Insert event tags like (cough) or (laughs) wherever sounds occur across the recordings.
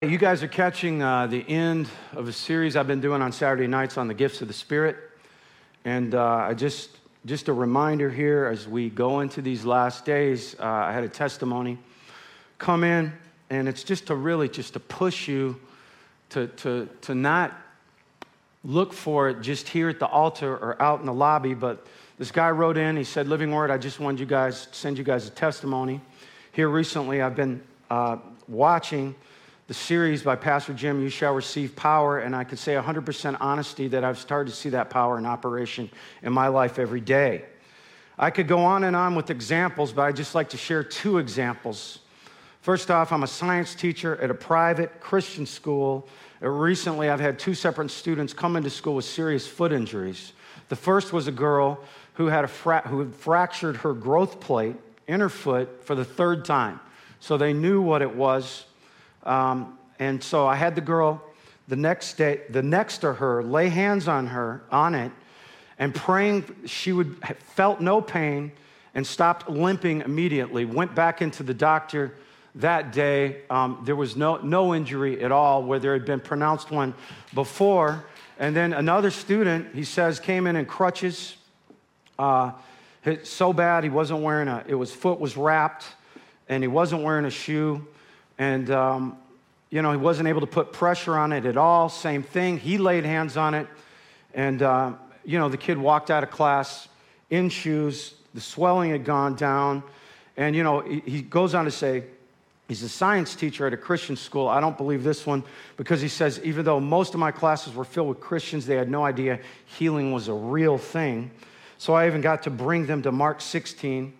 You guys are catching uh, the end of a series I've been doing on Saturday nights on the gifts of the Spirit. And uh, I just, just a reminder here as we go into these last days, uh, I had a testimony come in, and it's just to really just to push you to, to, to not look for it just here at the altar or out in the lobby. But this guy wrote in, he said, Living Word, I just wanted you guys, to send you guys a testimony. Here recently, I've been uh, watching the series by Pastor Jim, You Shall Receive Power, and I could say 100% honesty that I've started to see that power in operation in my life every day. I could go on and on with examples, but I'd just like to share two examples. First off, I'm a science teacher at a private Christian school. Uh, recently, I've had two separate students come into school with serious foot injuries. The first was a girl who had, a fra- who had fractured her growth plate in her foot for the third time. So they knew what it was um, and so I had the girl the next day, the next to her, lay hands on her, on it, and praying she would felt no pain and stopped limping immediately. Went back into the doctor that day. Um, there was no, no injury at all where there had been pronounced one before. And then another student, he says, came in in crutches. Uh, so bad he wasn't wearing a, it was foot was wrapped and he wasn't wearing a shoe. And, um, you know, he wasn't able to put pressure on it at all. Same thing. He laid hands on it. And, uh, you know, the kid walked out of class in shoes. The swelling had gone down. And, you know, he, goes on to say, He's a science teacher at a Christian school. I don't believe this one because he says, even though most of my classes were filled with Christians, they had no idea healing was a real thing. So I even got to bring them to Mark 16,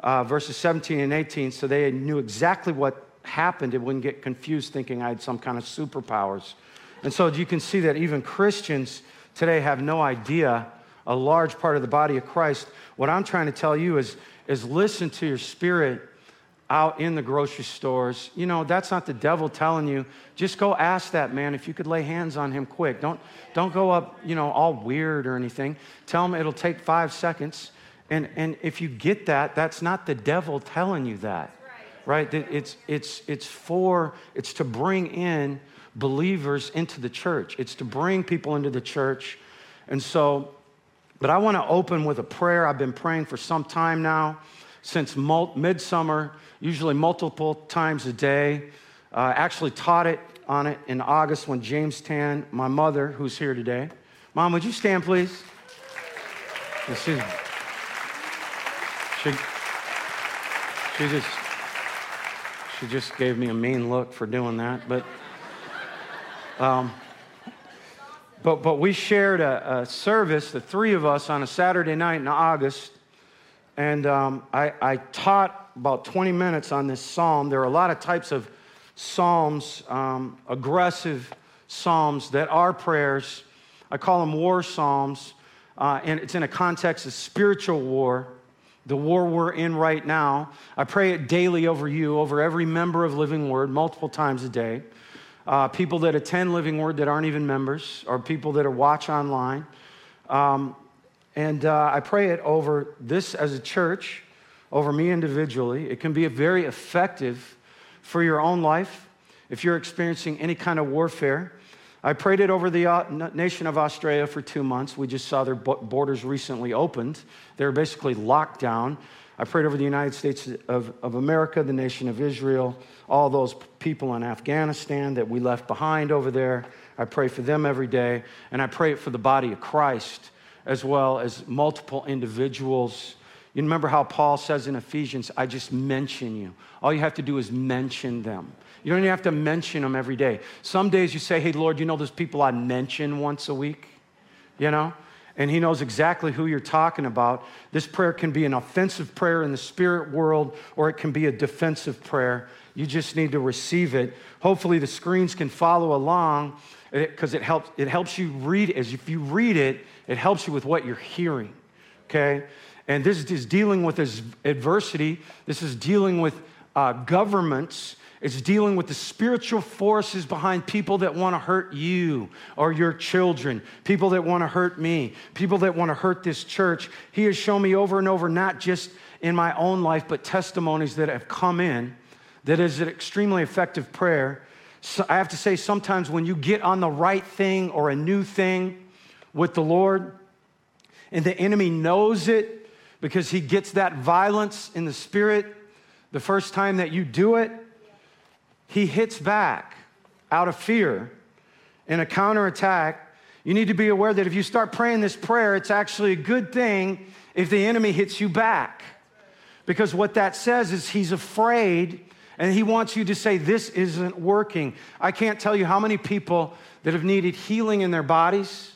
uh, verses 17 and 18, so they knew exactly what happened, it wouldn't get confused thinking I had some kind of superpowers. And so you can see that even Christians today have no idea, a large part of the body of Christ. What I'm trying to tell you is, is listen to your spirit out in the grocery stores. You know, that's not the devil telling you. Just go ask that man if you could lay hands on him quick. Don't, don't go up, you know, all weird or anything. Tell him it'll take five seconds. And, and if you get that, that's not the devil telling you that right? It's, it's, it's for, it's to bring in believers into the church. It's to bring people into the church. And so, but I want to open with a prayer I've been praying for some time now, since midsummer, usually multiple times a day. Uh, actually taught it on it in August when James Tan, my mother, who's here today. Mom, would you stand, please? She's, she, she just she just gave me a mean look for doing that. But, um, but, but we shared a, a, service, the three of us, on a Saturday night in August. And um, I, I, taught about 20 minutes on this psalm. There are a lot of types of psalms, um, aggressive psalms that are prayers. I call them war psalms. Uh, and it's in a context of spiritual war the war we're in right now. I pray it daily over you, over every member of Living Word, multiple times a day. Uh, people that attend Living Word that aren't even members, or people that are watch online. Um, and uh, I pray it over this as a church, over me individually. It can be very effective for your own life if you're experiencing any kind of warfare. I prayed it over the uh, nation of Australia for two months. We just saw their borders recently opened. They were basically locked down. I prayed over the United States of, of America, the nation of Israel, all those people in Afghanistan that we left behind over there. I pray for them every day. And I pray it for the body of Christ as well as multiple individuals. You remember how Paul says in Ephesians, I just mention you. All you have to do is mention them. You don't even have to mention them every day. Some days you say, Hey, Lord, you know those people I mention once a week? You know? And He knows exactly who you're talking about. This prayer can be an offensive prayer in the spirit world, or it can be a defensive prayer. You just need to receive it. Hopefully, the screens can follow along because it, it, helps, it helps you read. As if you read it, it helps you with what you're hearing. Okay? And this is dealing with adversity. This is dealing with uh, governments it's dealing with the spiritual forces behind people that want to hurt you or your children, people that want to hurt me, people that want to hurt this church. He has shown me over and over, not just in my own life, but testimonies that have come in that is an extremely effective prayer. so I have to say, sometimes when you get on the right thing or a new thing with the Lord, and the enemy knows it because he gets that violence in the spirit the first time that you do it, he hits back out of fear in a counterattack. You need to be aware that if you start praying this prayer, it's actually a good thing if the enemy hits you back. Because what that says is he's afraid and he wants you to say, This isn't working. I can't tell you how many people that have needed healing in their bodies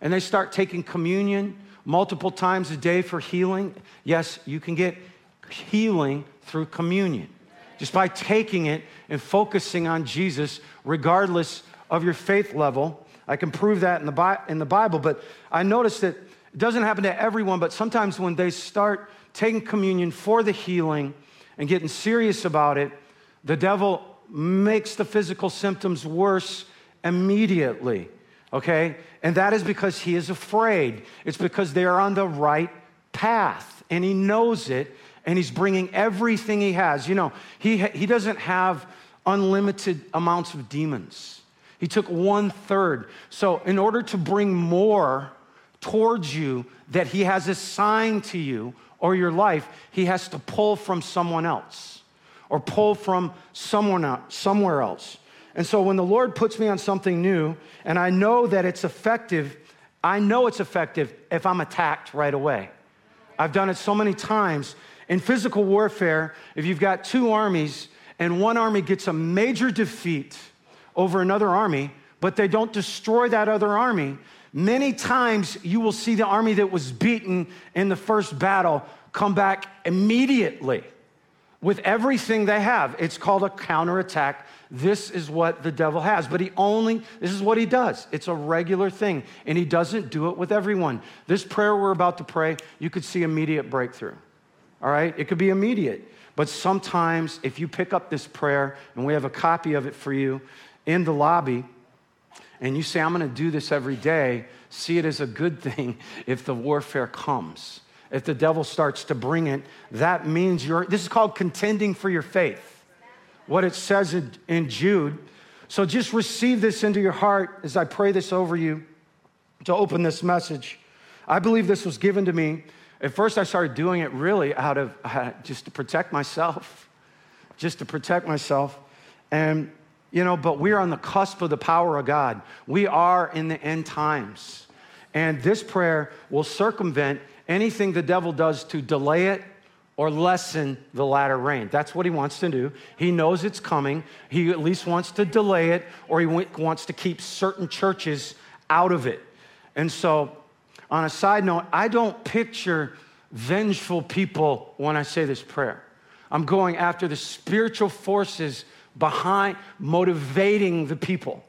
and they start taking communion multiple times a day for healing. Yes, you can get healing through communion just by taking it and focusing on Jesus, regardless of your faith level. I can prove that in the, Bi- in the Bible, but I noticed that it doesn't happen to everyone, but sometimes when they start taking communion for the healing and getting serious about it, the devil makes the physical symptoms worse immediately, okay? And that is because he is afraid. It's because they are on the right path and he knows it and he's bringing everything he has. You know, he, he doesn't have unlimited amounts of demons. He took one third. So, in order to bring more towards you that he has assigned to you or your life, he has to pull from someone else or pull from someone else, somewhere else. And so when the Lord puts me on something new and I know that it's effective, I know it's effective if I'm attacked right away. I've done it so many times. In physical warfare, if you've got two armies and one army gets a major defeat over another army, but they don't destroy that other army, many times you will see the army that was beaten in the first battle come back immediately with everything they have. It's called a counterattack this is what the devil has. But he only, this is what he does. It's a regular thing, and he doesn't do it with everyone. This prayer we're about to pray, you could see immediate breakthrough. All right? It could be immediate. But sometimes, if you pick up this prayer, and we have a copy of it for you in the lobby, and you say, I'm going to do this every day, see it as a good thing (laughs) if the warfare comes. If the devil starts to bring it, that means you're, this is called contending for your faith what it says in, in Jude. So just receive this into your heart as I pray this over you to open this message. I believe this was given to me. At first, I started doing it really out of uh, just to protect myself, just to protect myself. And, you know, but we're on the cusp of the power of God. We are in the end times. And this prayer will circumvent anything the devil does to delay it or lessen the latter rain. That's what he wants to do. He knows it's coming. He at least wants to delay it, or he wants to keep certain churches out of it. And so, on a side note, I don't picture vengeful people when I say this prayer. I'm going after the spiritual forces behind motivating the people.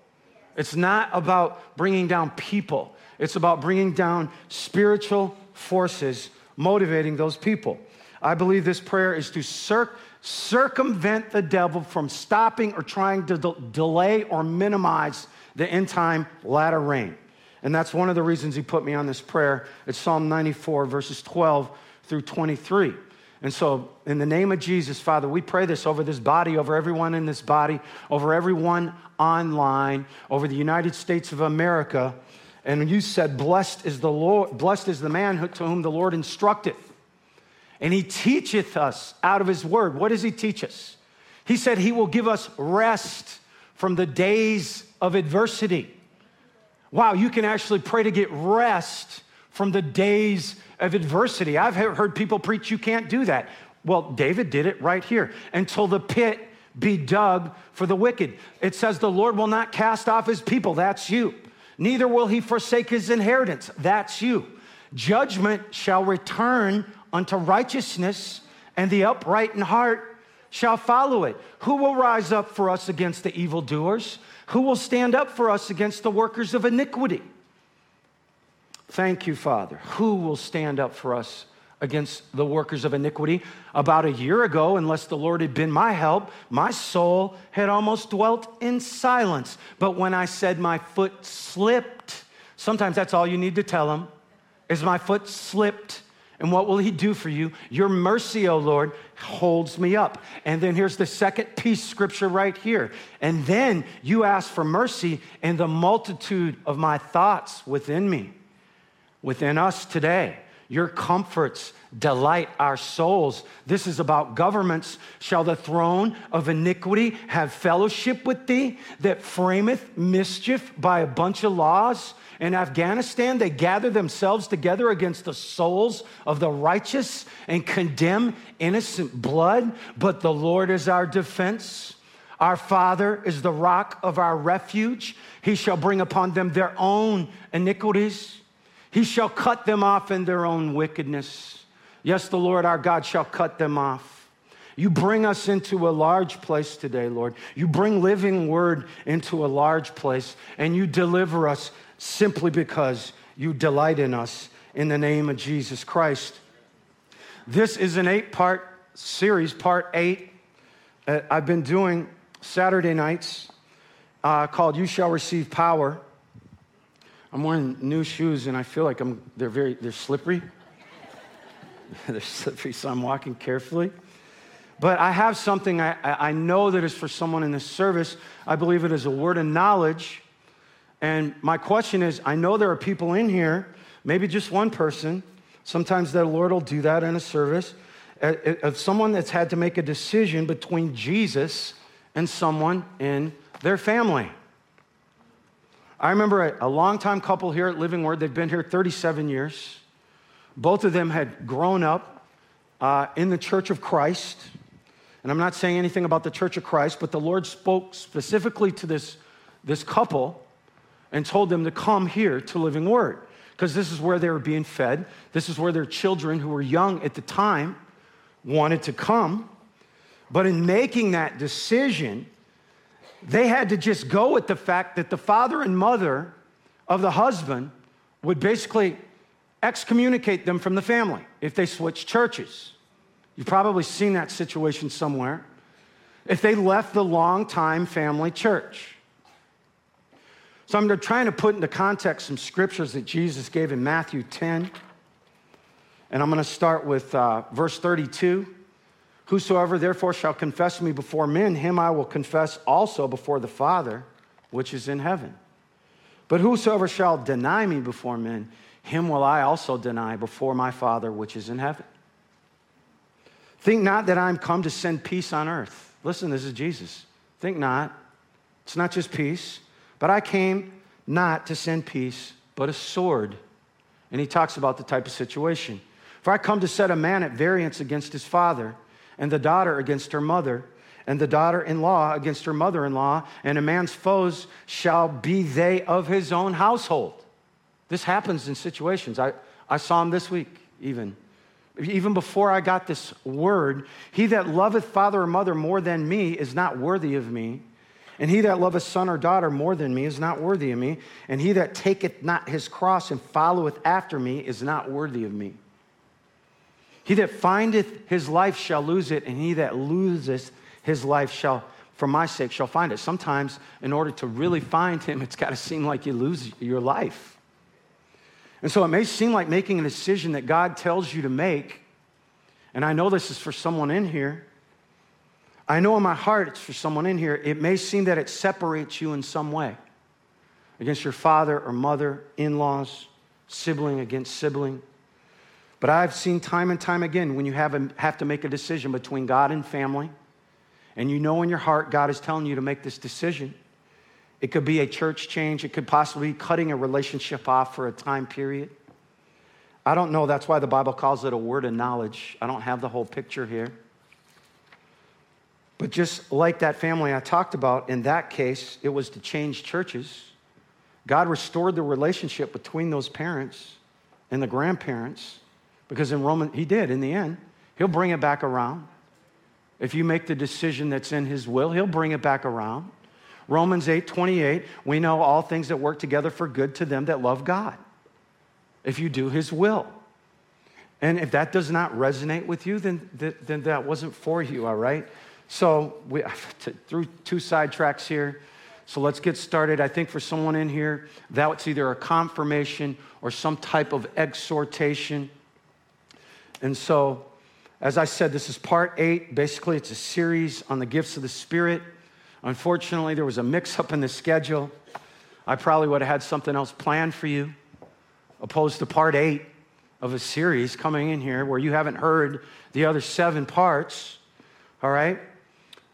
It's not about bringing down people, it's about bringing down spiritual forces motivating those people. I believe this prayer is to cir- circumvent the devil from stopping or trying to de- delay or minimize the end time latter rain. And that's one of the reasons he put me on this prayer. It's Psalm 94, verses 12 through 23. And so, in the name of Jesus, Father, we pray this over this body, over everyone in this body, over everyone online, over the United States of America. And you said, Blessed is the Lord, blessed is the man to whom the Lord instructeth and he teacheth us out of his word. What does he teach us? He said he will give us rest from the days of adversity. Wow, you can actually pray to get rest from the days of adversity. I've heard people preach you can't do that. Well, David did it right here. Until the pit be dug for the wicked. It says the Lord will not cast off his people. That's you. Neither will he forsake his inheritance. That's you. Judgment shall return unto righteousness, and the upright in heart shall follow it. Who will rise up for us against the evildoers? Who will stand up for us against the workers of iniquity? Thank you, Father. Who will stand up for us against the workers of iniquity? About a year ago, unless the Lord had been my help, my soul had almost dwelt in silence. But when I said my foot slipped, sometimes that's all you need to tell them is my foot slipped And what will he do for you? Your mercy, O Lord, holds me up. And then here's the second piece scripture right here. And then you ask for mercy in the multitude of my thoughts within me, within us today. Your comforts delight our souls. This is about governments. Shall the throne of iniquity have fellowship with thee that frameth mischief by a bunch of laws? In Afghanistan, they gather themselves together against the souls of the righteous and condemn innocent blood, but the Lord is our defense. Our Father is the rock of our refuge. He shall bring upon them their own iniquities. He shall cut them off in their own wickedness. Yes, the Lord our God shall cut them off. You bring us into a large place today, Lord. You bring living word into a large place, and you deliver us simply because you delight in us in the name of Jesus Christ. This is an eight part series, part eight. Uh, I've been doing Saturday nights uh, called You Shall Receive Power. I'm wearing new shoes and I feel like I'm, they're very, they're slippery. (laughs) they're slippery, so I'm walking carefully. But I have something I, I know that is for someone in this service. I believe it is a word of knowledge and my question is I know there are people in here, maybe just one person. Sometimes the Lord will do that in a service uh, uh, of someone that's had to make a decision between Jesus and someone in their family. I remember a, a longtime couple here at Living Word, they've been here 37 years. Both of them had grown up uh, in the Church of Christ. And I'm not saying anything about the Church of Christ, but the Lord spoke specifically to this, this couple and told them to come here to Living Word because this is where they were being fed. This is where their children, who were young at the time, wanted to come. But in making that decision, they had to just go with the fact that the father and mother of the husband would basically excommunicate them from the family if they switch churches. You've probably seen that situation somewhere. If they left the long-time family church. So I'm trying to put into context some scriptures that Jesus gave in Matthew 10. And I'm going to start with uh, verse 32. Whosoever therefore shall confess me before men, him I will confess also before the Father which is in heaven. But whosoever shall deny me before men, him will I also deny before my Father which is in heaven. Think not that I'm come to send peace on earth. Listen, this is Jesus. Think not. It's not just peace. But I came not to send peace, but a sword. And he talks about the type of situation. For I come to set a man at variance against his father, and the daughter against her mother, and the daughter in law against her mother in law, and a man's foes shall be they of his own household. This happens in situations. I, I saw him this week, even. Even before I got this word, he that loveth father or mother more than me is not worthy of me. And he that loveth son or daughter more than me is not worthy of me. And he that taketh not his cross and followeth after me is not worthy of me. He that findeth his life shall lose it, and he that loseth his life shall, for my sake, shall find it. Sometimes, in order to really find him, it's got to seem like you lose your life. And so it may seem like making a decision that God tells you to make. And I know this is for someone in here I know in my heart it's for someone in here. It may seem that it separates you in some way against your father or mother, in laws, sibling against sibling. But I've seen time and time again when you have, a, have to make a decision between God and family, and you know in your heart God is telling you to make this decision. It could be a church change, it could possibly be cutting a relationship off for a time period. I don't know. That's why the Bible calls it a word of knowledge. I don't have the whole picture here. But just like that family I talked about, in that case, it was to change churches. God restored the relationship between those parents and the grandparents because in Roman, he did in the end. He'll bring it back around. If you make the decision that's in his will, he'll bring it back around. Romans 8 28, we know all things that work together for good to them that love God. If you do his will. And if that does not resonate with you, then, then that wasn't for you, all right? So we (laughs) through two sidetracks here. So let's get started. I think for someone in here, that's either a confirmation or some type of exhortation. And so, as I said, this is part eight. Basically, it's a series on the gifts of the Spirit. Unfortunately, there was a mix up in the schedule. I probably would have had something else planned for you, opposed to part eight of a series coming in here where you haven't heard the other seven parts. All right?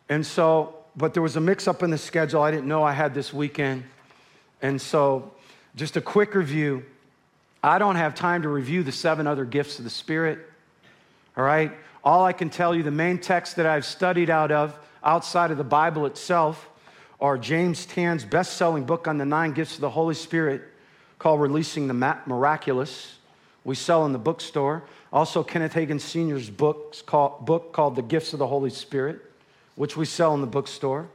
And so, but there was a mix up in the schedule I didn't know I had this weekend. And so, just a quick review. I don't have time to review the seven other gifts of the Spirit. All right? All I can tell you, the main text that I've studied out of outside of the Bible itself are James Tan's best selling book on the nine gifts of the Holy Spirit called Releasing the Miraculous. We sell in the bookstore. Also, Kenneth Hagin Sr.'s books called, book called The Gifts of the Holy Spirit, which we sell in the bookstore.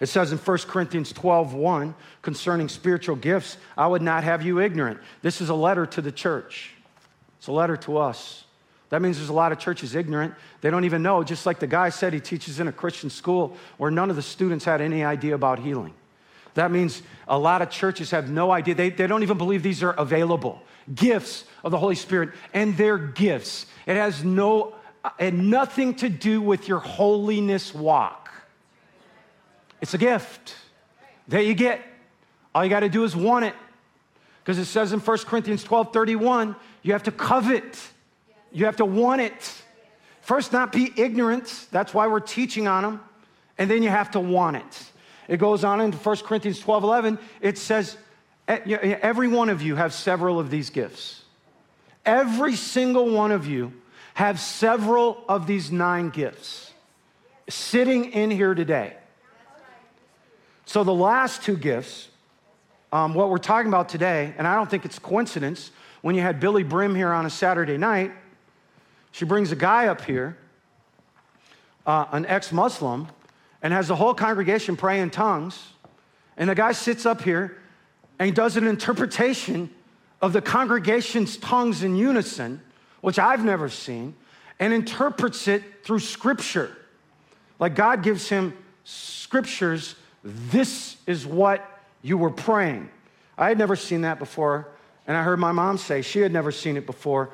It says in 1 Corinthians 12 1 concerning spiritual gifts, I would not have you ignorant. This is a letter to the church, it's a letter to us. That means there's a lot of churches ignorant. They don't even know, just like the guy said he teaches in a Christian school where none of the students had any idea about healing. That means a lot of churches have no idea. They, they don't even believe these are available. Gifts of the Holy Spirit, and they're gifts. It has no uh, and nothing to do with your holiness walk. It's a gift that you get. All you got to do is want it. Because it says in 1 Corinthians 12 31, you have to covet you have to want it. First, not be ignorant. That's why we're teaching on them. And then you have to want it. It goes on in 1 Corinthians 12 11. It says, Every one of you have several of these gifts. Every single one of you have several of these nine gifts sitting in here today. So, the last two gifts, um, what we're talking about today, and I don't think it's coincidence, when you had Billye Brim here on a Saturday night, she brings a guy up here, uh, an ex Muslim, and has the whole congregation pray in tongues. And the guy sits up here and does an interpretation of the congregation's tongues in unison, which I've never seen, and interprets it through scripture. Like God gives him scriptures, this is what you were praying. I had never seen that before, and I heard my mom say she had never seen it before.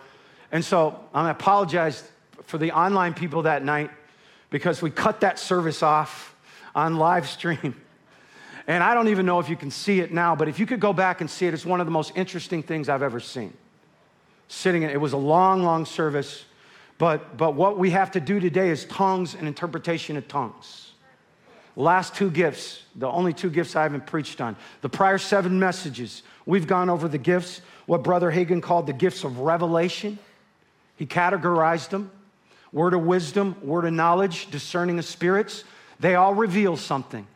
And so I apologize for the online people that night because we cut that service off on live stream. (laughs) And I don't even know if you can see it now, but if you could go back and see it, it's one of the most interesting things I've ever seen. Sitting in it was a long, long service, but, but what we have to do today is tongues and interpretation of tongues. Last two gifts, the only two gifts I haven't preached on. The prior seven messages, we've gone over the gifts, what Brother Hagin called the gifts of revelation he categorized them word of wisdom, word of knowledge, discerning of spirits. They all reveal something.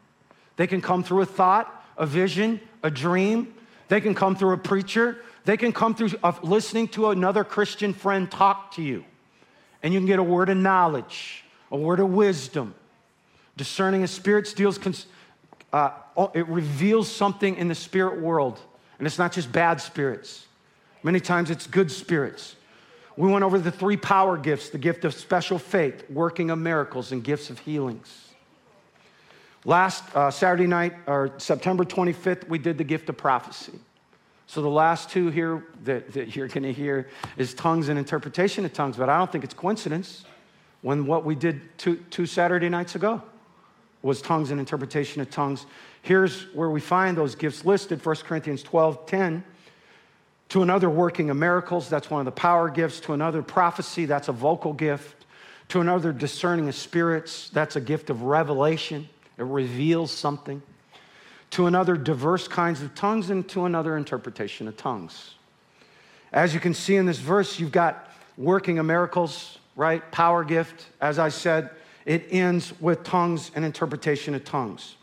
They can come through a thought, a vision, a dream. They can come through a preacher. They can come through listening to another Christian friend talk to you. And you can get a word of knowledge, a word of wisdom. Discerning of spirits deals, uh, oh, it reveals something in the spirit world. And it's not just bad spirits, many times it's good spirits. We went over the three power gifts the gift of special faith, working of miracles, and gifts of healings. Last uh, Saturday night, or September 25th, we did the gift of prophecy. So the last two here that, that you're going to hear is tongues and interpretation of tongues, but I don't think it's coincidence when what we did two, two Saturday nights ago was tongues and interpretation of tongues. Here's where we find those gifts listed 1 Corinthians 12 10 to another working of miracles, that's one of the power gifts. To another prophecy, that's a vocal gift. To another discerning of spirits, that's a gift of revelation. It reveals something. To another, diverse kinds of tongues, and to another, interpretation of tongues. As you can see in this verse, you've got working of miracles, right? Power gift. As I said, it ends with tongues and interpretation of tongues.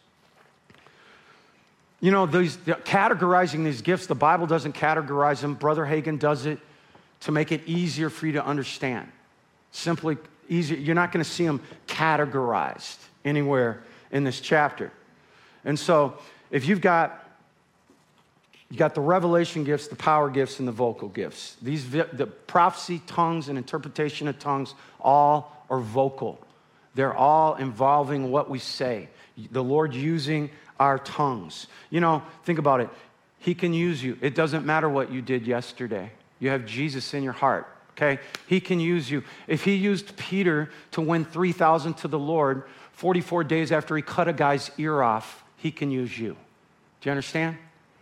You know, these, categorizing these gifts, the Bible doesn't categorize them. Brother Hagin does it to make it easier for you to understand. Simply easier. You're not going to see them categorized anywhere in this chapter. And so, if you've got you got the revelation gifts, the power gifts, and the vocal gifts. These the prophecy, tongues, and interpretation of tongues all are vocal. They're all involving what we say. The Lord using our tongues. You know, think about it. He can use you. It doesn't matter what you did yesterday. You have Jesus in your heart. okay? He can use you. If he used Peter to win 3,000 to the Lord 44 days after he cut a guy's ear off, he can use you. Do you understand?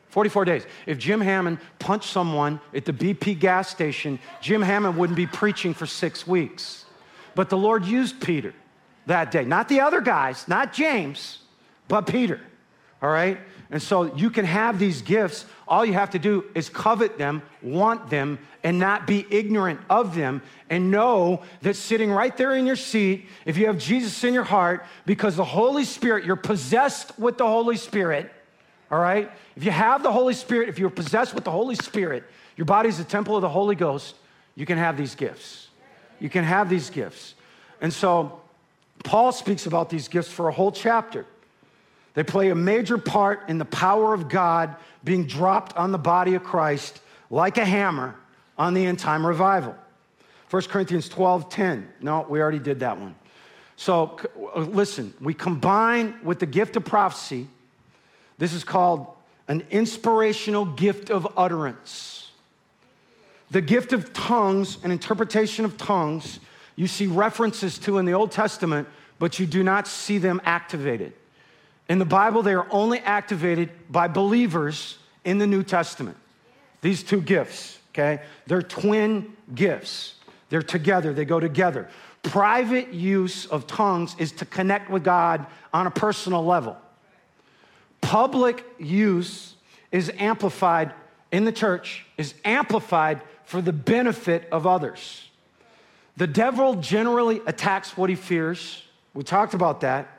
44 days. If Jim Hammond punched someone at the BP gas station, Jim Hammond wouldn't be preaching for six weeks. But the Lord used Peter that day. Not the other guys, not James, but Peter. All right? And so you can have these gifts. All you have to do is covet them, want them, and not be ignorant of them, and know that sitting right there in your seat, if you have Jesus in your heart, because the Holy Spirit, you're possessed with the Holy Spirit, all right? If you have the Holy Spirit, if you're possessed with the Holy Spirit, your body's the temple of the Holy Ghost, you can have these gifts. You can have these gifts. And so Paul speaks about these gifts for a whole chapter. They play a major part in the power of God being dropped on the body of Christ like a hammer on the end time revival. 1 Corinthians 12 10. No, we already did that one. So uh, listen, we combine with the gift of prophecy. This is called an inspirational gift of utterance. The gift of tongues, and interpretation of tongues, you see references to in the Old Testament, but you do not see them activated. In the Bible, they are only activated by believers in the New Testament. These two gifts, okay? They're twin gifts. They're together, they go together. Private use of tongues is to connect with God on a personal level. Public use is amplified in the church, is amplified for the benefit of others. The devil generally attacks what he fears. We talked about that.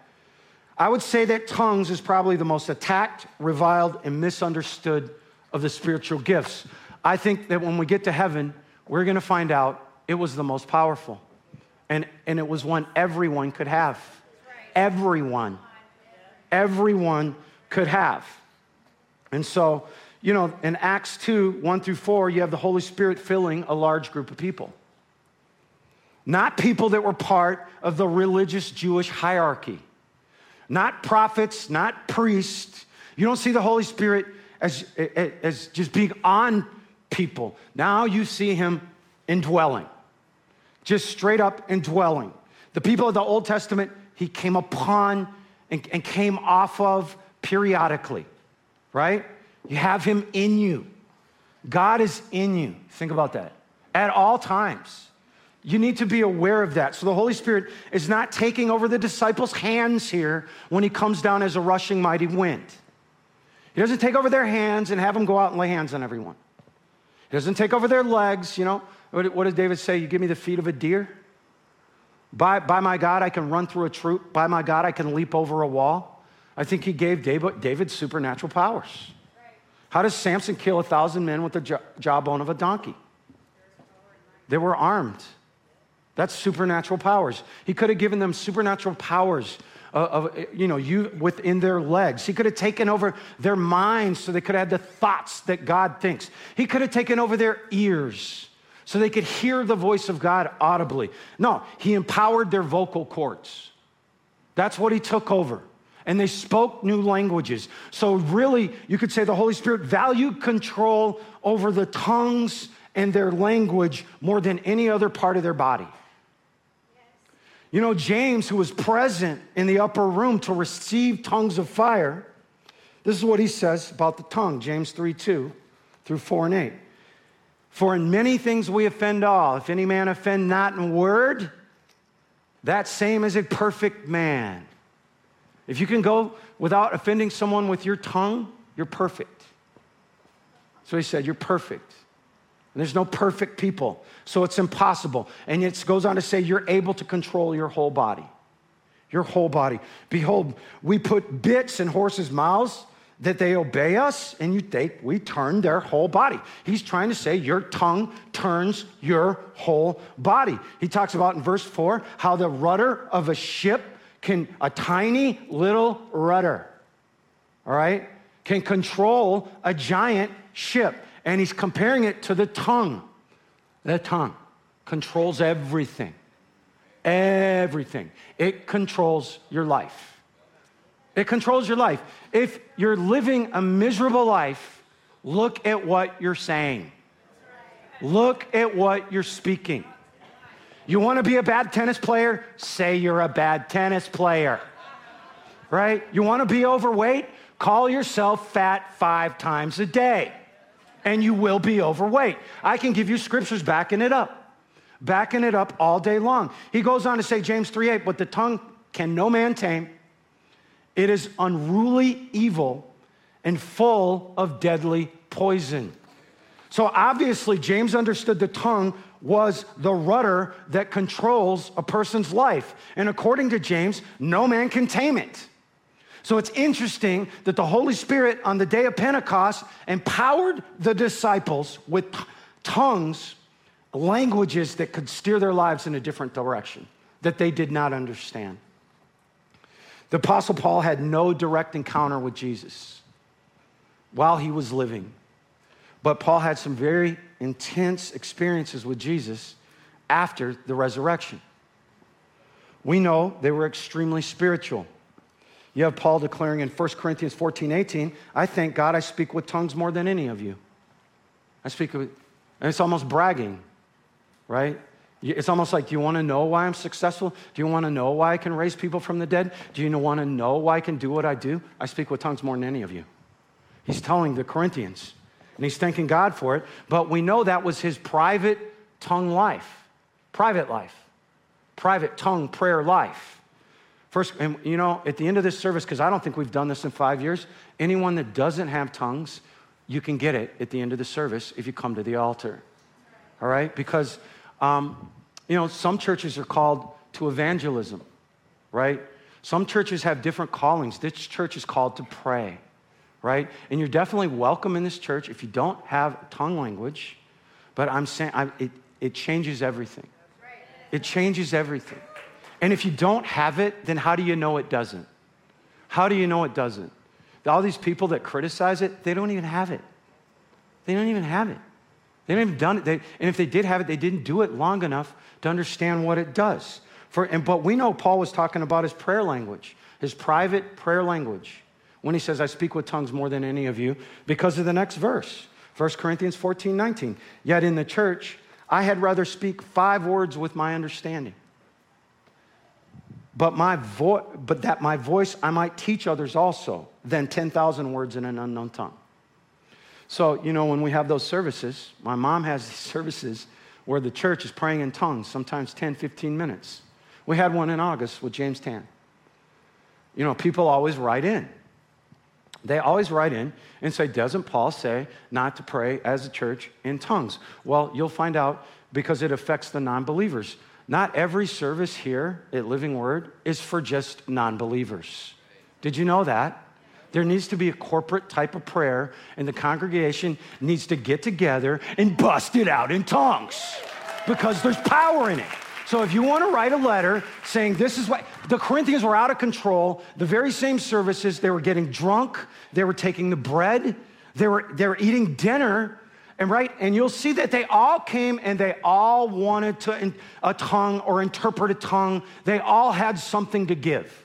I would say that tongues is probably the most attacked, reviled, and misunderstood of the spiritual gifts. I think that when we get to heaven, we're going to find out it was the most powerful. And, and it was one everyone could have. Everyone. Everyone could have. And so, you know, in Acts 2 1 through 4, you have the Holy Spirit filling a large group of people. Not people that were part of the religious Jewish hierarchy not prophets, not priests. You don't see the Holy Spirit as, as just being on people. Now you see him indwelling, just straight up indwelling. The people of the Old Testament, he came upon and, and came off of periodically, right? You have him in you. God is in you. Think about that at all times. You need to be aware of that. So the Holy Spirit is not taking over the disciples' hands here when he comes down as a rushing mighty wind. He doesn't take over their hands and have them go out and lay hands on everyone. He doesn't take over their legs. You know, what, did David say? You give me the feet of a deer? By, by my God, I can run through a troop. By my God, I can leap over a wall. I think he gave David, David supernatural powers. How does Samson kill a thousand men with the jawbone of a donkey? They were armed. That's supernatural powers. He could have given them supernatural powers of, you know, you within their legs. He could have taken over their minds so they could have the thoughts that God thinks. He could have taken over their ears so they could hear the voice of God audibly. No, he empowered their vocal cords. That's what he took over. And they spoke new languages. So, really, you could say the Holy Spirit valued control over the tongues and their language more than any other part of their body. You know, James, who was present in the upper room to receive tongues of fire, this is what he says about the tongue, James 3 2 through 4 and 8. For in many things we offend all. If any man offend not in word, that same is a perfect man. If you can go without offending someone with your tongue, you're perfect. So he said, You're perfect. And there's no perfect people, so it's impossible. And it goes on to say, you're able to control your whole body. Your whole body. Behold, we put bits in horses' mouths that they obey us, and you think we turn their whole body. He's trying to say your tongue turns your whole body. He talks about in verse 4 how the rudder of a ship can, a tiny little rudder, all right, can control a giant ship and he's comparing it to the tongue. The tongue controls everything. Everything. It controls your life. It controls your life. If you're living a miserable life, look at what you're saying. Look at what you're speaking. You want to be a bad tennis player? Say you're a bad tennis player. Right? You want to be overweight? Call yourself fat five times a day, and you will be overweight. I can give you scriptures backing it up, backing it up all day long. He goes on to say, James 3 8, but the tongue can no man tame. It is unruly evil and full of deadly poison. So obviously, James understood the tongue was the rudder that controls a person's life. And according to James, no man can tame it. So it's interesting that the Holy Spirit on the day of Pentecost empowered the disciples with tongues, languages that could steer their lives in a different direction that they did not understand. The Apostle Paul had no direct encounter with Jesus while he was living. But Paul had some very intense experiences with Jesus after the resurrection. We know they were extremely spiritual. You have Paul declaring in 1 Corinthians 14, 18, I thank God I speak with tongues more than any of you. I speak with, and it's almost bragging, right? It's almost like, do you want to know why I'm successful? Do you want to know why I can raise people from the dead? Do you want to know why I can do what I do? I speak with tongues more than any of you. He's telling the Corinthians and he's thanking God for it. But we know that was his private tongue life, private life, private tongue prayer life. First, and you know, at the end of this service, because I don't think we've done this in five years, anyone that doesn't have tongues, you can get it at the end of the service if you come to the altar. All right? Because, um, you know, some churches are called to evangelism, right? Some churches have different callings. This church is called to pray right? And you're definitely welcome in this church if you don't have tongue language, but I'm saying I, it, it changes everything. It changes everything. And if you don't have it, then how do you know it doesn't? How do you know it doesn't? All these people that criticize it, they don't even have it. They don't even have it. They haven't even done it. They, and if they did have it, they didn't do it long enough to understand what it does. For, and, but we know Paul was talking about his prayer language, his private prayer language when he says, I speak with tongues more than any of you, because of the next verse, 1 Corinthians 14, 19. Yet in the church, I had rather speak five words with my understanding. But, my vo- but that my voice I might teach others also than 10,000 words in an unknown tongue. So, you know, when we have those services, my mom has these (laughs) services where the church is praying in tongues, sometimes 10, 15 minutes. We had one in August with James Tan. You know, people always write in they always write in and say, Doesn't Paul say not to pray as a church in tongues? Well, you'll find out because it affects the non believers. Not every service here at Living Word is for just non believers. Did you know that? There needs to be a corporate type of prayer, and the congregation needs to get together and bust it out in tongues because there's power in it. So if you want to write a letter saying this is what the Corinthians were out of control, the very same services, they were getting drunk, they were taking the bread, they were, they were eating dinner, and right, and you'll see that they all came and they all wanted to a tongue or interpret a tongue. They all had something to give,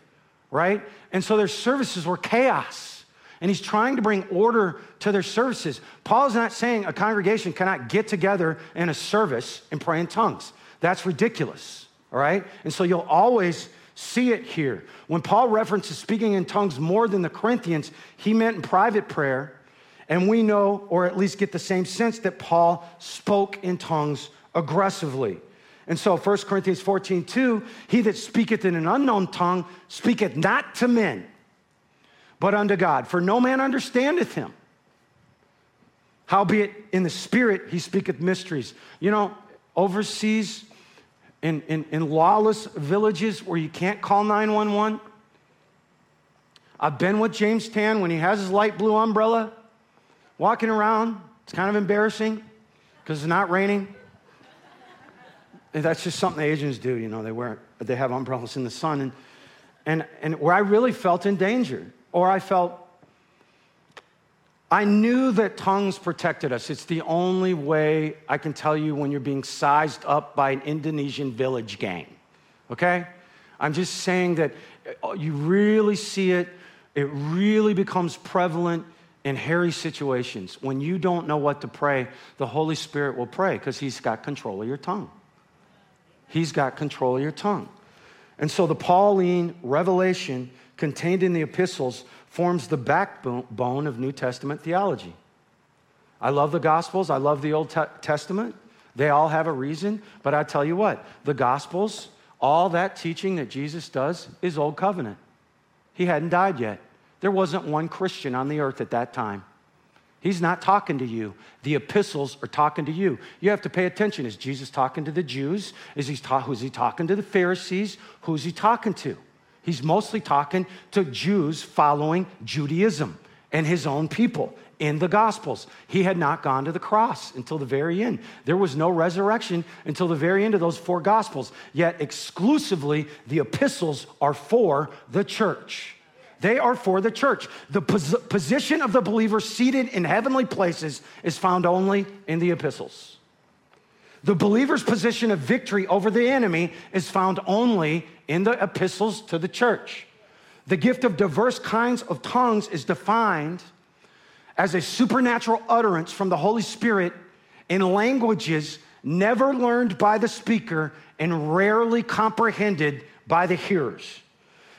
right? And so their services were chaos. And he's trying to bring order to their services. Paul's not saying a congregation cannot get together in a service and pray in tongues. That's ridiculous, all right? And so you'll always see it here. When Paul references speaking in tongues more than the Corinthians, he meant in private prayer. And we know, or at least get the same sense, that Paul spoke in tongues aggressively. And so 1 Corinthians 14, 2, he that speaketh in an unknown tongue speaketh not to men, but unto God. For no man understandeth him. Howbeit in the spirit he speaketh mysteries. You know, overseas in, in, in lawless villages where you can't call 911. I've been with James Tan when he has his light blue umbrella walking around. It's kind of embarrassing because it's not raining. That's just something Asians do, you know, they wear they have umbrellas in the sun. And, and, and where I really felt in danger, or I felt I knew that tongues protected us. It's the only way I can tell you when you're being sized up by an Indonesian village gang. Okay? I'm just saying that uh, you really see it, it really becomes prevalent in hairy situations, when you don't know what to pray, the Holy Spirit will pray because He's got control of your tongue. He's got control of your tongue. And so the Pauline revelation contained in the epistles forms the backbone of New Testament theology. I love the Gospels, I love the Old Testament. They all have a reason, but I tell you what, the Gospels, all that teaching that Jesus does is Old Covenant. He hadn't died yet. There wasn't one Christian on the earth at that time. He's not talking to you. The epistles are talking to you. You have to pay attention. Is Jesus talking to the Jews? Is he ta- who's he talking to the Pharisees? Who's he talking to? He's mostly talking to Jews following Judaism and his own people in the Gospels. He had not gone to the cross until the very end. There was no resurrection until the very end of those four Gospels. Yet, exclusively, the epistles are for the church. They are for the church. The pos- position of the believer seated in heavenly places is found only in the epistles. The believer's position of victory over the enemy is found only in the epistles to the church. The gift of diverse kinds of tongues is defined as a supernatural utterance from the Holy Spirit in languages never learned by the speaker and rarely comprehended by the hearers.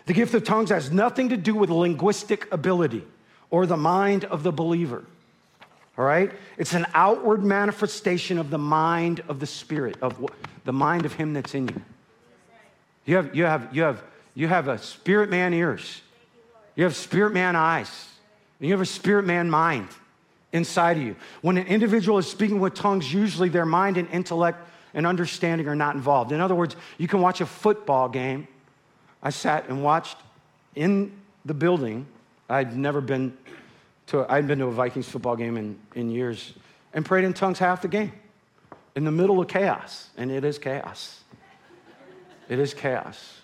The gift of tongues has nothing to do with linguistic ability or the mind of the believer. All right? It's an outward manifestation of the mind of the Spirit, of the mind of Him that's in you. You have, you have, you have, you have a spirit man ears. You have spirit man eyes. And you have a spirit man mind inside of you. When an individual is speaking with tongues, usually their mind and intellect and understanding are not involved. In other words, you can watch a football game. I sat and watched in the building. I'd never been to, i had been to a Vikings football game in, in years and prayed in tongues half the game in the middle of chaos. And it is chaos. It is chaos.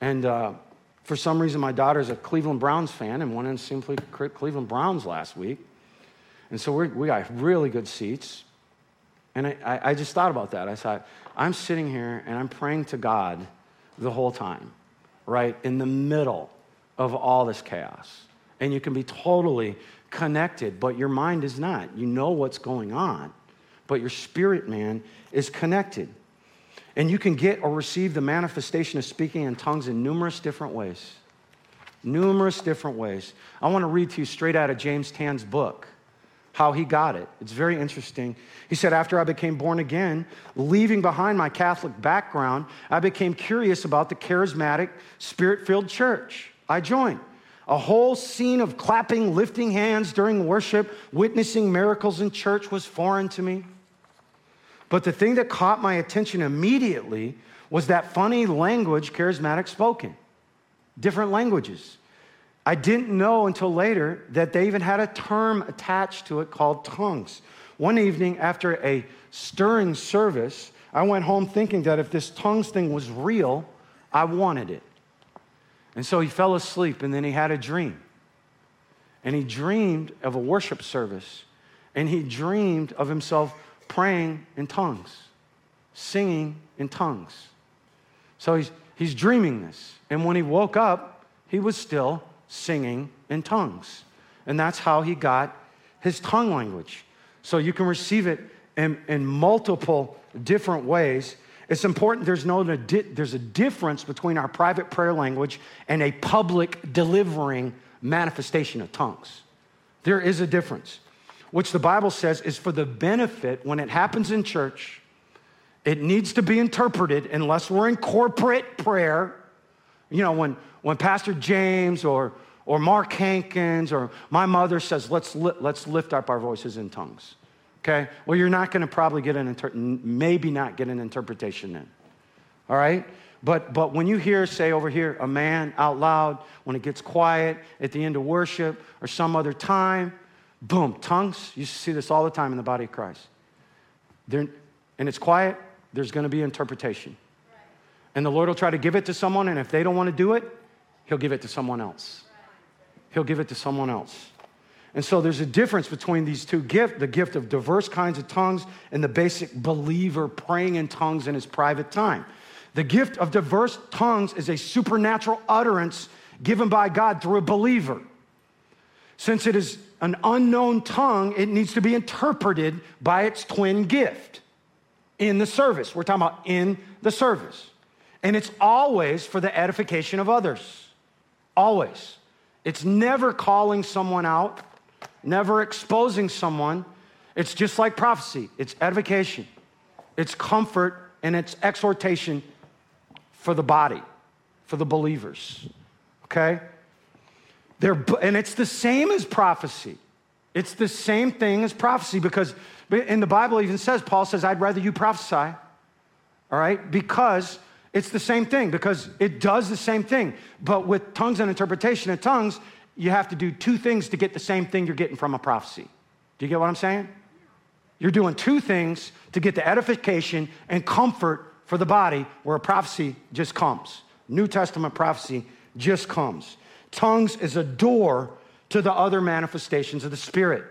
And uh, for some reason, my daughter's a Cleveland Browns fan and went to simply Cleveland Browns last week. And so we got really good seats. And I, I just thought about that. I thought, I'm sitting here and I'm praying to God the whole time, right? In the middle of all this chaos. And you can be totally connected, but your mind is not. You know what's going on, but your spirit man is connected. And you can get or receive the manifestation of speaking in tongues in numerous different ways. Numerous different ways. I want to read to you straight out of James Tan's book how he got it. It's very interesting. He said, After I became born again, leaving behind my Catholic background, I became curious about the charismatic, spirit filled church. I joined. A whole scene of clapping, lifting hands during worship, witnessing miracles in church was foreign to me. But the thing that caught my attention immediately was that funny language charismatic spoken, different languages. I didn't know until later that they even had a term attached to it called tongues. One evening after a stirring service, I went home thinking that if this tongues thing was real, I wanted it. And so he fell asleep and then he had a dream. And he dreamed of a worship service and he dreamed of himself praying in tongues, singing in tongues. So he's, he's dreaming this. And when he woke up, he was still singing in tongues. And that's how he got his tongue language. So you can receive it in, in multiple different ways. It's important there's, no, there's a difference between our private prayer language and a public delivering manifestation of tongues. There is a difference which the Bible says is for the benefit when it happens in church. It needs to be interpreted unless we're in corporate prayer. You know, when, when Pastor James or, or Mark Hankins or my mother says, let's, li- let's lift up our voices in tongues. Okay? Well, you're not going to probably get an, inter- maybe not get an interpretation then. All right? But, but when you hear, say over here, a man out loud, when it gets quiet at the end of worship or some other time, Boom, tongues. You see this all the time in the body of Christ. They're, and it's quiet, there's going to be interpretation. And the Lord will try to give it to someone, and if they don't want to do it, He'll give it to someone else. He'll give it to someone else. And so there's a difference between these two gifts the gift of diverse kinds of tongues and the basic believer praying in tongues in his private time. The gift of diverse tongues is a supernatural utterance given by God through a believer. Since it is an unknown tongue, it needs to be interpreted by its twin gift in the service. We're talking about in the service. And it's always for the edification of others. Always. It's never calling someone out, never exposing someone. It's just like prophecy it's edification, it's comfort, and it's exhortation for the body, for the believers. Okay? They're, and it's the same as prophecy. It's the same thing as prophecy because in the Bible even says, Paul says, I'd rather you prophesy, all right? Because it's the same thing, because it does the same thing. But with tongues and interpretation of tongues, you have to do two things to get the same thing you're getting from a prophecy. Do you get what I'm saying? You're doing two things to get the edification and comfort for the body where a prophecy just comes. New Testament prophecy just comes. Tongues is a door to the other manifestations of the Spirit.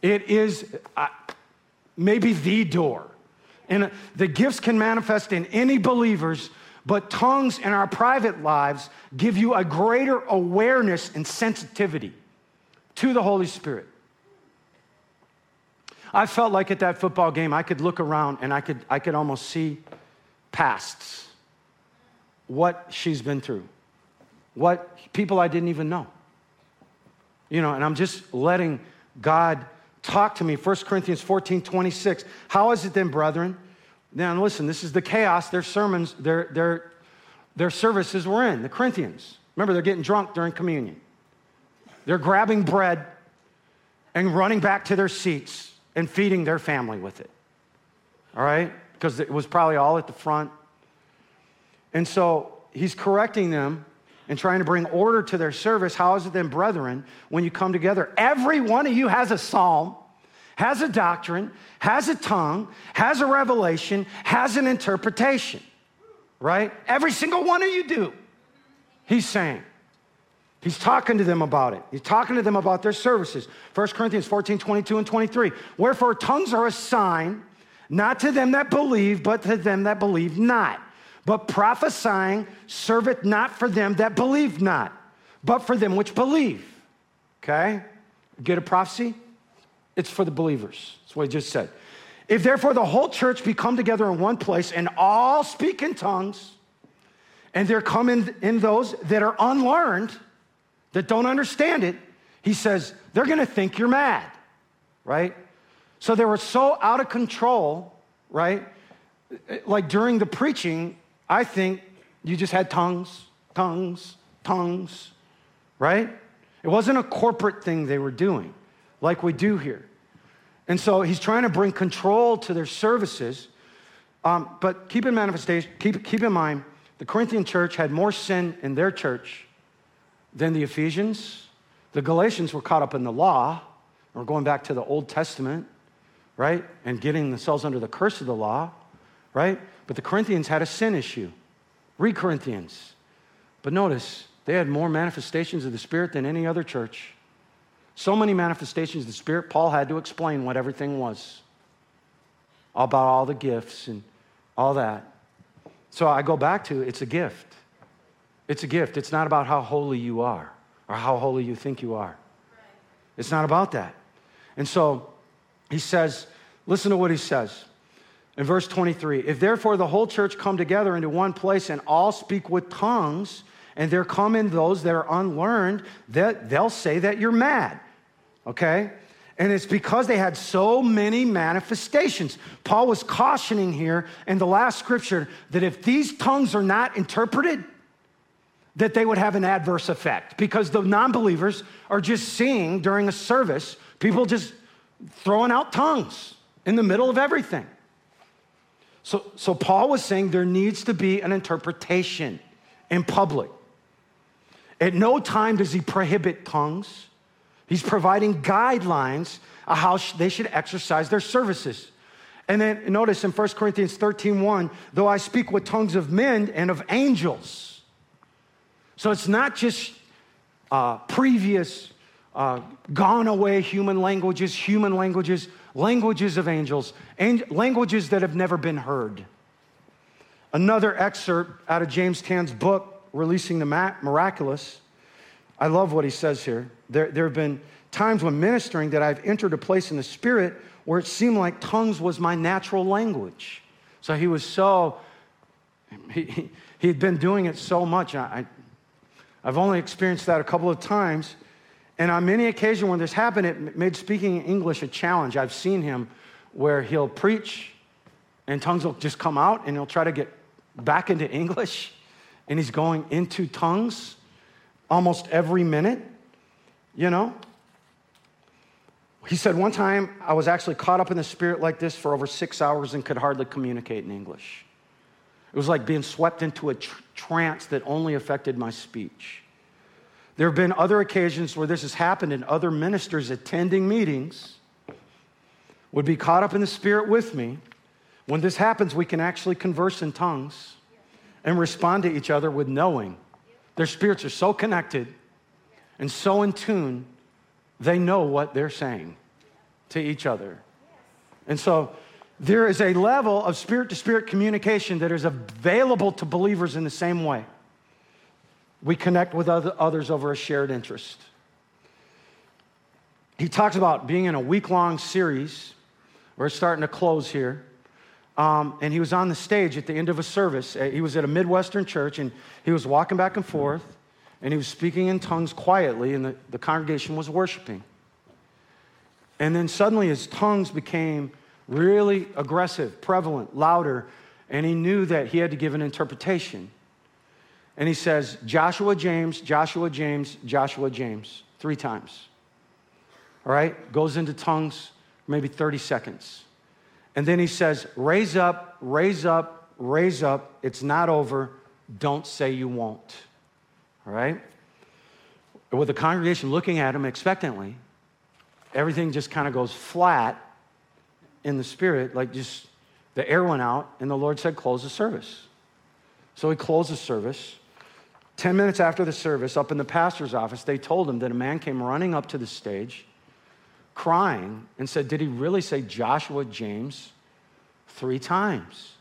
It is uh, maybe the door. And the gifts can manifest in any believers, but tongues in our private lives give you a greater awareness and sensitivity to the Holy Spirit. I felt like at that football game, I could look around and I could, I could almost see pasts, what she's been through, what people I didn't even know. You know, and I'm just letting God talk to me. 1 Corinthians 14 26. How is it then, brethren? Now, listen, this is the chaos their sermons, their, their, their services were in, the Corinthians. Remember, they're getting drunk during communion. They're grabbing bread and running back to their seats and feeding their family with it. All right? Because it was probably all at the front. And so he's correcting them and trying to bring order to their service. How is it then, brethren, when you come together? Every one of you has a psalm, has a doctrine, has a tongue, has a revelation, has an interpretation, right? Every single one of you do. He's saying. He's talking to them about it. He's talking to them about their services. 1 Corinthians 14, 22 and 23. Wherefore, tongues are a sign, not to them that believe, but to them that believe not. But prophesying serveth not for them that believe not, but for them which believe. Okay? Get a prophecy? It's for the believers. That's what he just said. If therefore the whole church be come together in one place and all speak in tongues, and there come in, in those that are unlearned, that don't understand it, he says, they're gonna think you're mad, right? So they were so out of control, right? Like during the preaching, I think you just had tongues, tongues, tongues, right? It wasn't a corporate thing they were doing like we do here. And so he's trying to bring control to their services. Um, but keep in manifestation, keep, keep in mind, the Corinthian church had more sin in their church than the Ephesians, the Galatians were caught up in the law, or going back to the Old Testament, right? And getting themselves under the curse of the law, right? But the Corinthians had a sin issue. Read Corinthians. But notice, they had more manifestations of the Spirit than any other church. So many manifestations of the Spirit, Paul had to explain what everything was about all the gifts and all that. So I go back to it's a gift. It's a gift. It's not about how holy you are or how holy you think you are. It's not about that. And so he says, listen to what he says in verse 23 If therefore the whole church come together into one place and all speak with tongues, and there come in those that are unlearned, that they'll say that you're mad. Okay? And it's because they had so many manifestations. Paul was cautioning here in the last scripture that if these tongues are not interpreted, that they would have an adverse effect because the non believers are just seeing during a service people just throwing out tongues in the middle of everything. So, so Paul was saying there needs to be an interpretation in public. At no time does he prohibit tongues. He's providing guidelines of how they should exercise their services. And then notice in 1 Corinthians 13 1, though I speak with tongues of men and of angels so it's not just uh, previous, uh, gone away human languages, human languages, languages of angels, and languages that have never been heard. Another excerpt out of James Tan's book, Releasing the Miraculous. I love what he says here. There, there have been times when ministering that I've entered a place in the spirit where it seemed like tongues was my natural language. So he was so, he, he, had been doing it so much. I, I've only experienced that a couple of times. And on many occasions when this happened, it made speaking English a challenge. I've seen him where he'll preach and tongues will just come out and he'll try to get back into English and he's going into tongues almost every minute, you know? He said, One time I was actually caught up in the spirit like this for over six hours and could hardly communicate in English. It was like being swept into a tr- trance that only affected my speech. There have been other occasions where this has happened, and other ministers attending meetings would be caught up in the spirit with me. When this happens, we can actually converse in tongues and respond to each other with knowing. Their spirits are so connected and so in tune they know what they're saying to each other. And so there is a level of spirit to spirit communication that is available to believers in the same way. We connect with others over a shared interest. He talks about being in a week long series. We're starting to close here. Um, and he was on the stage at the end of a service. Uh, he was at a Midwestern church and he was walking back and forth and he was speaking in tongues quietly, and the, the congregation was worshiping. And then suddenly his tongues became really aggressive, prevalent, louder, and he knew that he had to give an interpretation. And he says, Joshua James, Joshua James, Joshua James, three times. All right? Goes into tongues, maybe 30 seconds. And then he says, Raise up, raise up, raise up. It's not over. Don't say you won't all right? With the congregation looking at him expectantly, everything just kind of goes flat in the spirit, like just the air went out, and the Lord said, Close the service. So he closed the service. 10 minutes after the service, up in the pastor's office, they told him that a man came running up to the stage, crying, and said, Did he really say Joshua James three times?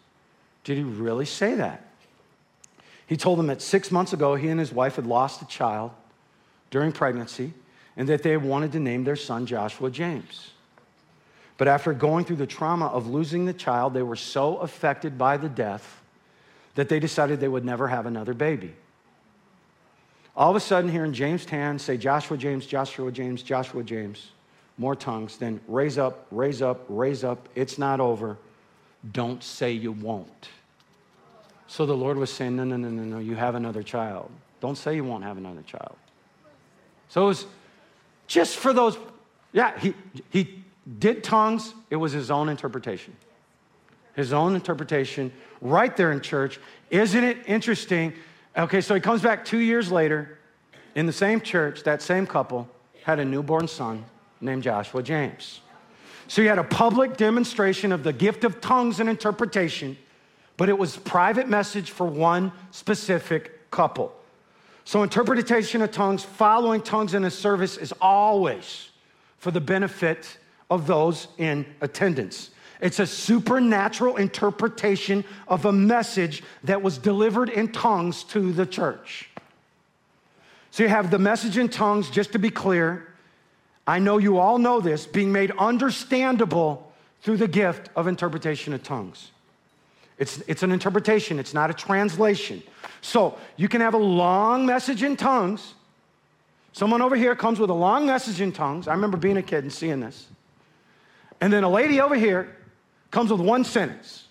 Did he really say that? He told them that six months ago, he and his wife had lost a child during pregnancy and that they wanted to name their son Joshua James. But after going through the trauma of losing the child, they were so affected by the death that they decided they would never have another baby. All of a sudden, hearing James Tan say, Joshua James, Joshua James, Joshua James, more tongues, then raise up, raise up, raise up, it's not over. Don't say you won't. So the Lord was saying, No, no, no, no, no, you have another child. Don't say you won't have another child. So it was just for those, yeah, he, he did tongues, it was his own interpretation. His own interpretation right there in church. Isn't it interesting? Okay, so he comes back two years later in the same church, that same couple had a newborn son named Joshua James. So he had a public demonstration of the gift of tongues and interpretation but it was private message for one specific couple. So interpretation of tongues, following tongues in a service is always for the benefit of those in attendance. It's a supernatural interpretation of a message that was delivered in tongues to the church. So you have the message in tongues, just to be clear. I know you all know this, being made understandable through the gift of interpretation of tongues. It's, it's an interpretation, it's not a translation. So you can have a long message in tongues. Someone over here comes with a long message in tongues. I remember being a kid and seeing this. And then a lady over here comes with one sentence.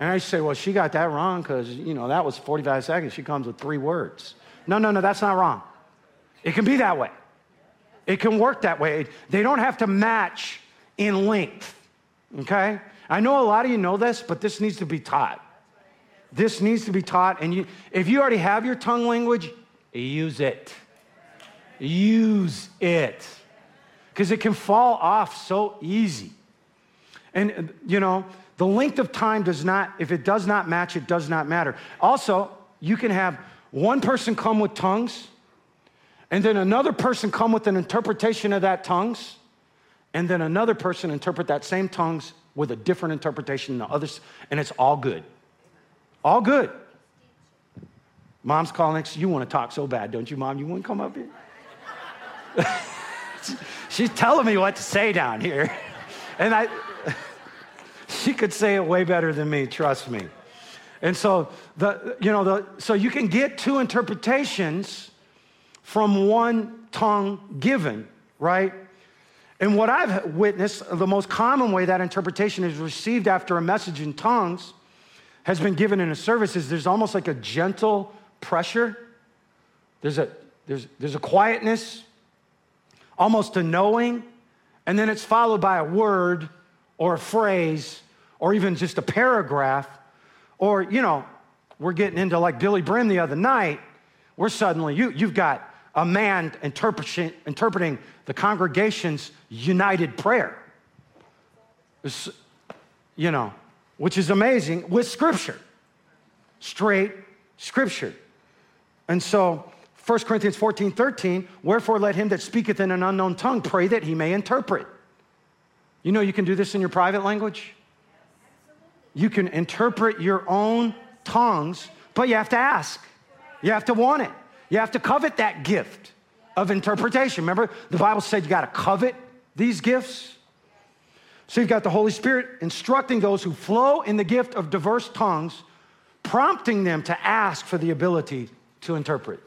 And I say, well, she got that wrong because, you know, that was 45 seconds. She comes with three words. No, no, no, that's not wrong. It can be that way. It can work that way. They don't have to match in length, okay? I know a lot of you know this, but this needs to be taught. This needs to be taught. And you, if you already have your tongue language, use it. Use it. Because it can fall off so easy. And, you know, the length of time does not, if it does not match, it does not matter. Also, you can have one person come with tongues, and then another person come with an interpretation of that tongues, and then another person interpret that same tongues with a different interpretation than the others, and it's all good. All good. Mom's calling. You want to talk so bad, don't you, mom? You want to come up here? (laughs) She's telling me what to say down here. (laughs) And I, she could say it way better than me, trust me. And so the you know the so you can get two interpretations from one tongue given, right? And what I've witnessed, the most common way that interpretation is received after a message in tongues has been given in a service is there's almost like a gentle pressure. There's a there's there's a quietness, almost a knowing, and then it's followed by a word or a phrase or even just a paragraph or, you know, we're getting into like Billye Brim the other night, we're suddenly, you, you've got a man interpreting, interpreting the congregation's united prayer. It's, you know, which is amazing with scripture, straight scripture. And so, 1 Corinthians 14, 13, wherefore let him that speaketh in an unknown tongue pray that he may interpret. You know, you can do this in your private language. You can interpret your own tongues, but you have to ask. You have to want it. You have to covet that gift of interpretation. Remember, the Bible said you got to covet these gifts. So you've got the Holy Spirit instructing those who flow in the gift of diverse tongues, prompting them to ask for the ability to interpret.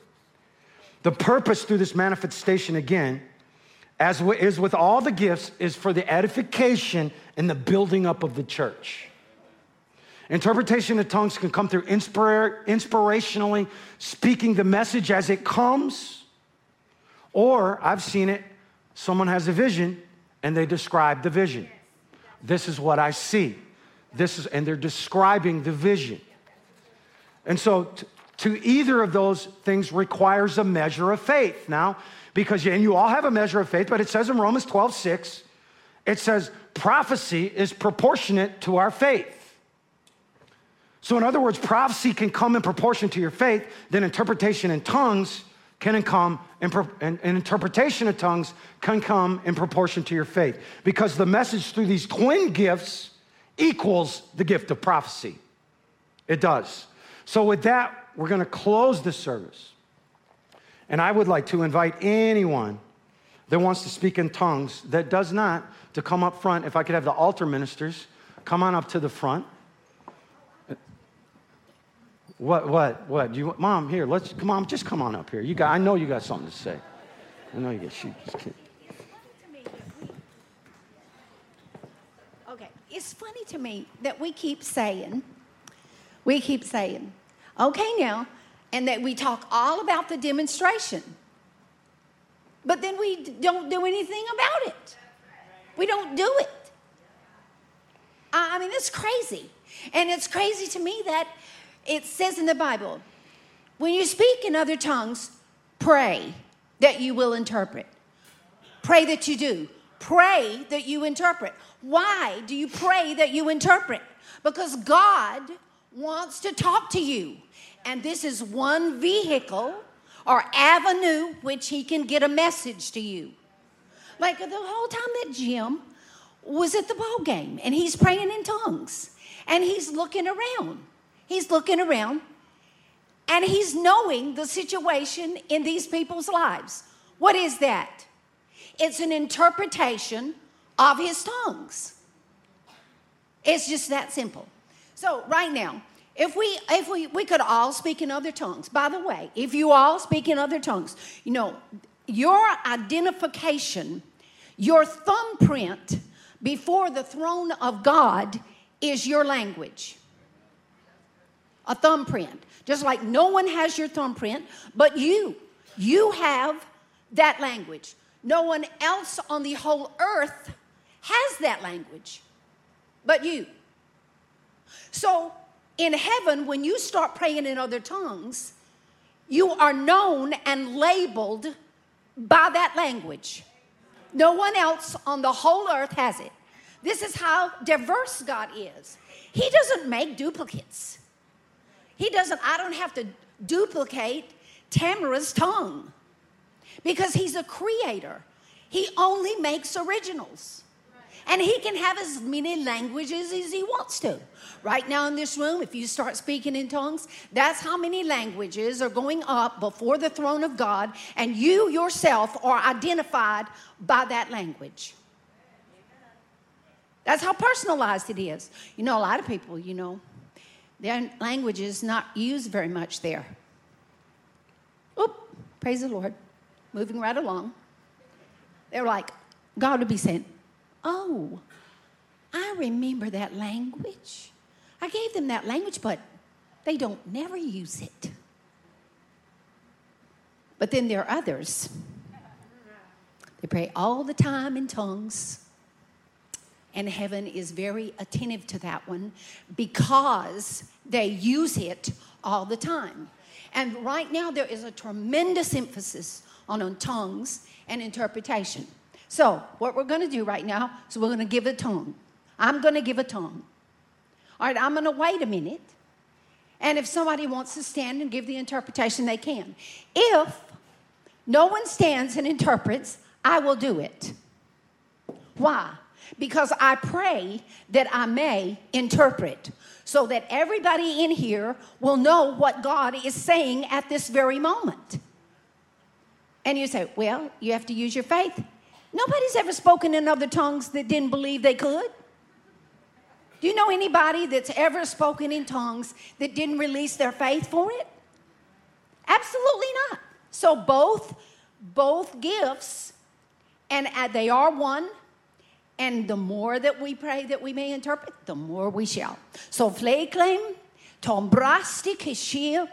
The purpose through this manifestation, again, as is with all the gifts, is for the edification and the building up of the church. Interpretation of tongues can come through inspira- inspirationally speaking the message as it comes, or I've seen it, someone has a vision and they describe the vision. This is what I see. This is, and they're describing the vision. And so, t- to either of those things requires a measure of faith. Now, because, and you all have a measure of faith, but it says in Romans 12, 6, it says prophecy is proportionate to our faith. So, in other words, prophecy can come in proportion to your faith, then interpretation in tongues can come, in, and, and interpretation of tongues can come in proportion to your faith. Because the message through these twin gifts equals the gift of prophecy. It does. So, with that, we're going to close the service. And I would like to invite anyone that wants to speak in tongues that does not to come up front. If I could have the altar ministers come on up to the front. What, what, what? You, Mom, here, let's, come on, just come on up here. You got, I know you got something to say. I know you got, she, just Okay, it's funny to me that we keep saying, we keep saying, okay now, and that we talk all about the demonstration, but then we don't do anything about it. We don't do it. I mean, it's crazy. And it's crazy to me that it says in the Bible, when you speak in other tongues, pray that you will interpret. Pray that you do. Pray that you interpret. Why do you pray that you interpret? Because God wants to talk to you. And this is one vehicle or avenue which He can get a message to you. Like the whole time that Jim was at the ball game and he's praying in tongues and he's looking around He's looking around and he's knowing the situation in these people's lives. What is that? It's an interpretation of his tongues. It's just that simple. So, right now, if we if we we could all speak in other tongues. By the way, if you all speak in other tongues, you know, your identification, your thumbprint before the throne of God is your language a thumbprint. Just like no one has your thumbprint, but you. You have that language. No one else on the whole earth has that language but you. So in heaven, when you start praying in other tongues, you are known and labeled by that language. No one else on the whole earth has it. This is how diverse God is. He doesn't make duplicates. He doesn't, I don't have to duplicate Tamara's tongue because he's a creator. He only makes originals. And he can have as many languages as he wants to. Right now in this room, if you start speaking in tongues, that's how many languages are going up before the throne of God, and you yourself are identified by that language. That's how personalized it is. You know, a lot of people, you know, their language is not used very much there. Oop, praise the Lord. Moving right along. They're like, God would be saying, Oh, I remember that language. I gave them that language, but they don't never use it. But then there are others. They pray all the time in tongues. And heaven is very attentive to that one because they use it all the time. And right now, there is a tremendous emphasis on, on tongues and interpretation. So, what we're going to do right now is we're going to give a tongue. I'm going to give a tongue. All right, I'm going to wait a minute. And if somebody wants to stand and give the interpretation, they can. If no one stands and interprets, I will do it. Why? Because I pray that I may interpret so that everybody in here will know what God is saying at this very moment. And you say, well, you have to use your faith. Nobody's ever spoken in other tongues that didn't believe they could. Do you know anybody that's ever spoken in tongues that didn't release their faith for it? Absolutely not. So both both gifts and uh, they are one and the more that we pray that we may interpret, the more we shall. So fleklem, tombrasti kishir,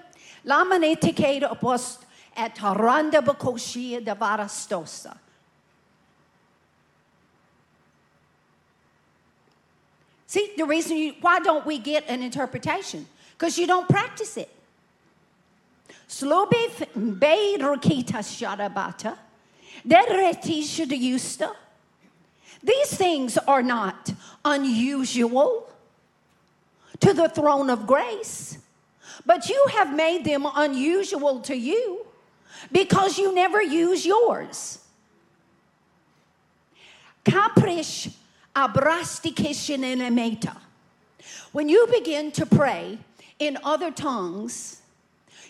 lamanete keda opost at taranda bakoshia davarastosa. See, the reason you, why don't we get an interpretation? Because you don't practice it. Slobe beirokita sharabata, dereti shudyusta. These things are not unusual to the throne of grace, but you have made them unusual to you because you never use yours. Caprish when you begin to pray in other tongues,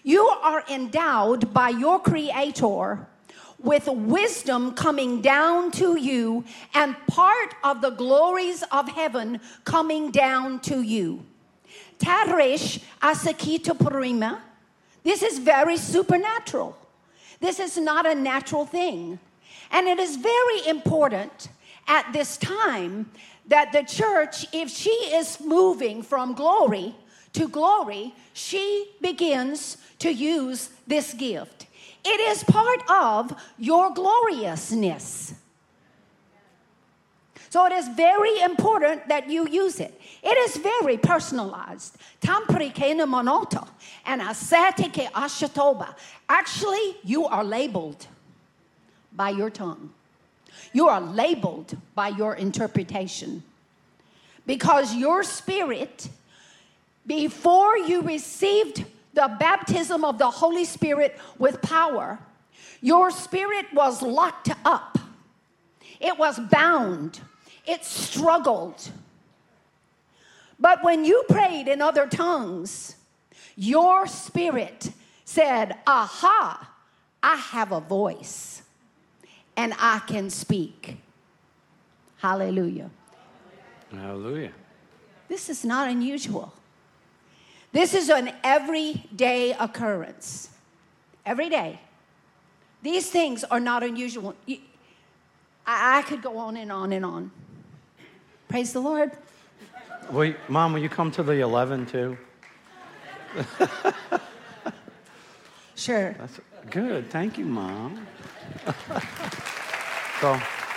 you are endowed by your Creator with wisdom coming down to you and part of the glories of heaven coming down to you. Tarish asakita prima. This is very supernatural. This is not a natural thing. And it is very important at this time that the church, if she is moving from glory to glory, she begins to use this gift. It is part of your gloriousness. So it is very important that you use it. It is very personalized. Tamprikena monota and asatike ashatoba. Actually, you are labeled by your tongue. You are labeled by your interpretation. Because your spirit, before you received the baptism of the Holy Spirit with power, your spirit was locked up, it was bound, it struggled. But when you prayed in other tongues, your spirit said, Aha, I have a voice and I can speak. Hallelujah. Hallelujah. This is not unusual. This is an everyday occurrence. Every day. These things are not unusual. I, I could go on and on and on. Praise the Lord. Wait, Mom, will you come to the 11 too? sure. That's good. Thank you, Mom. (laughs) so.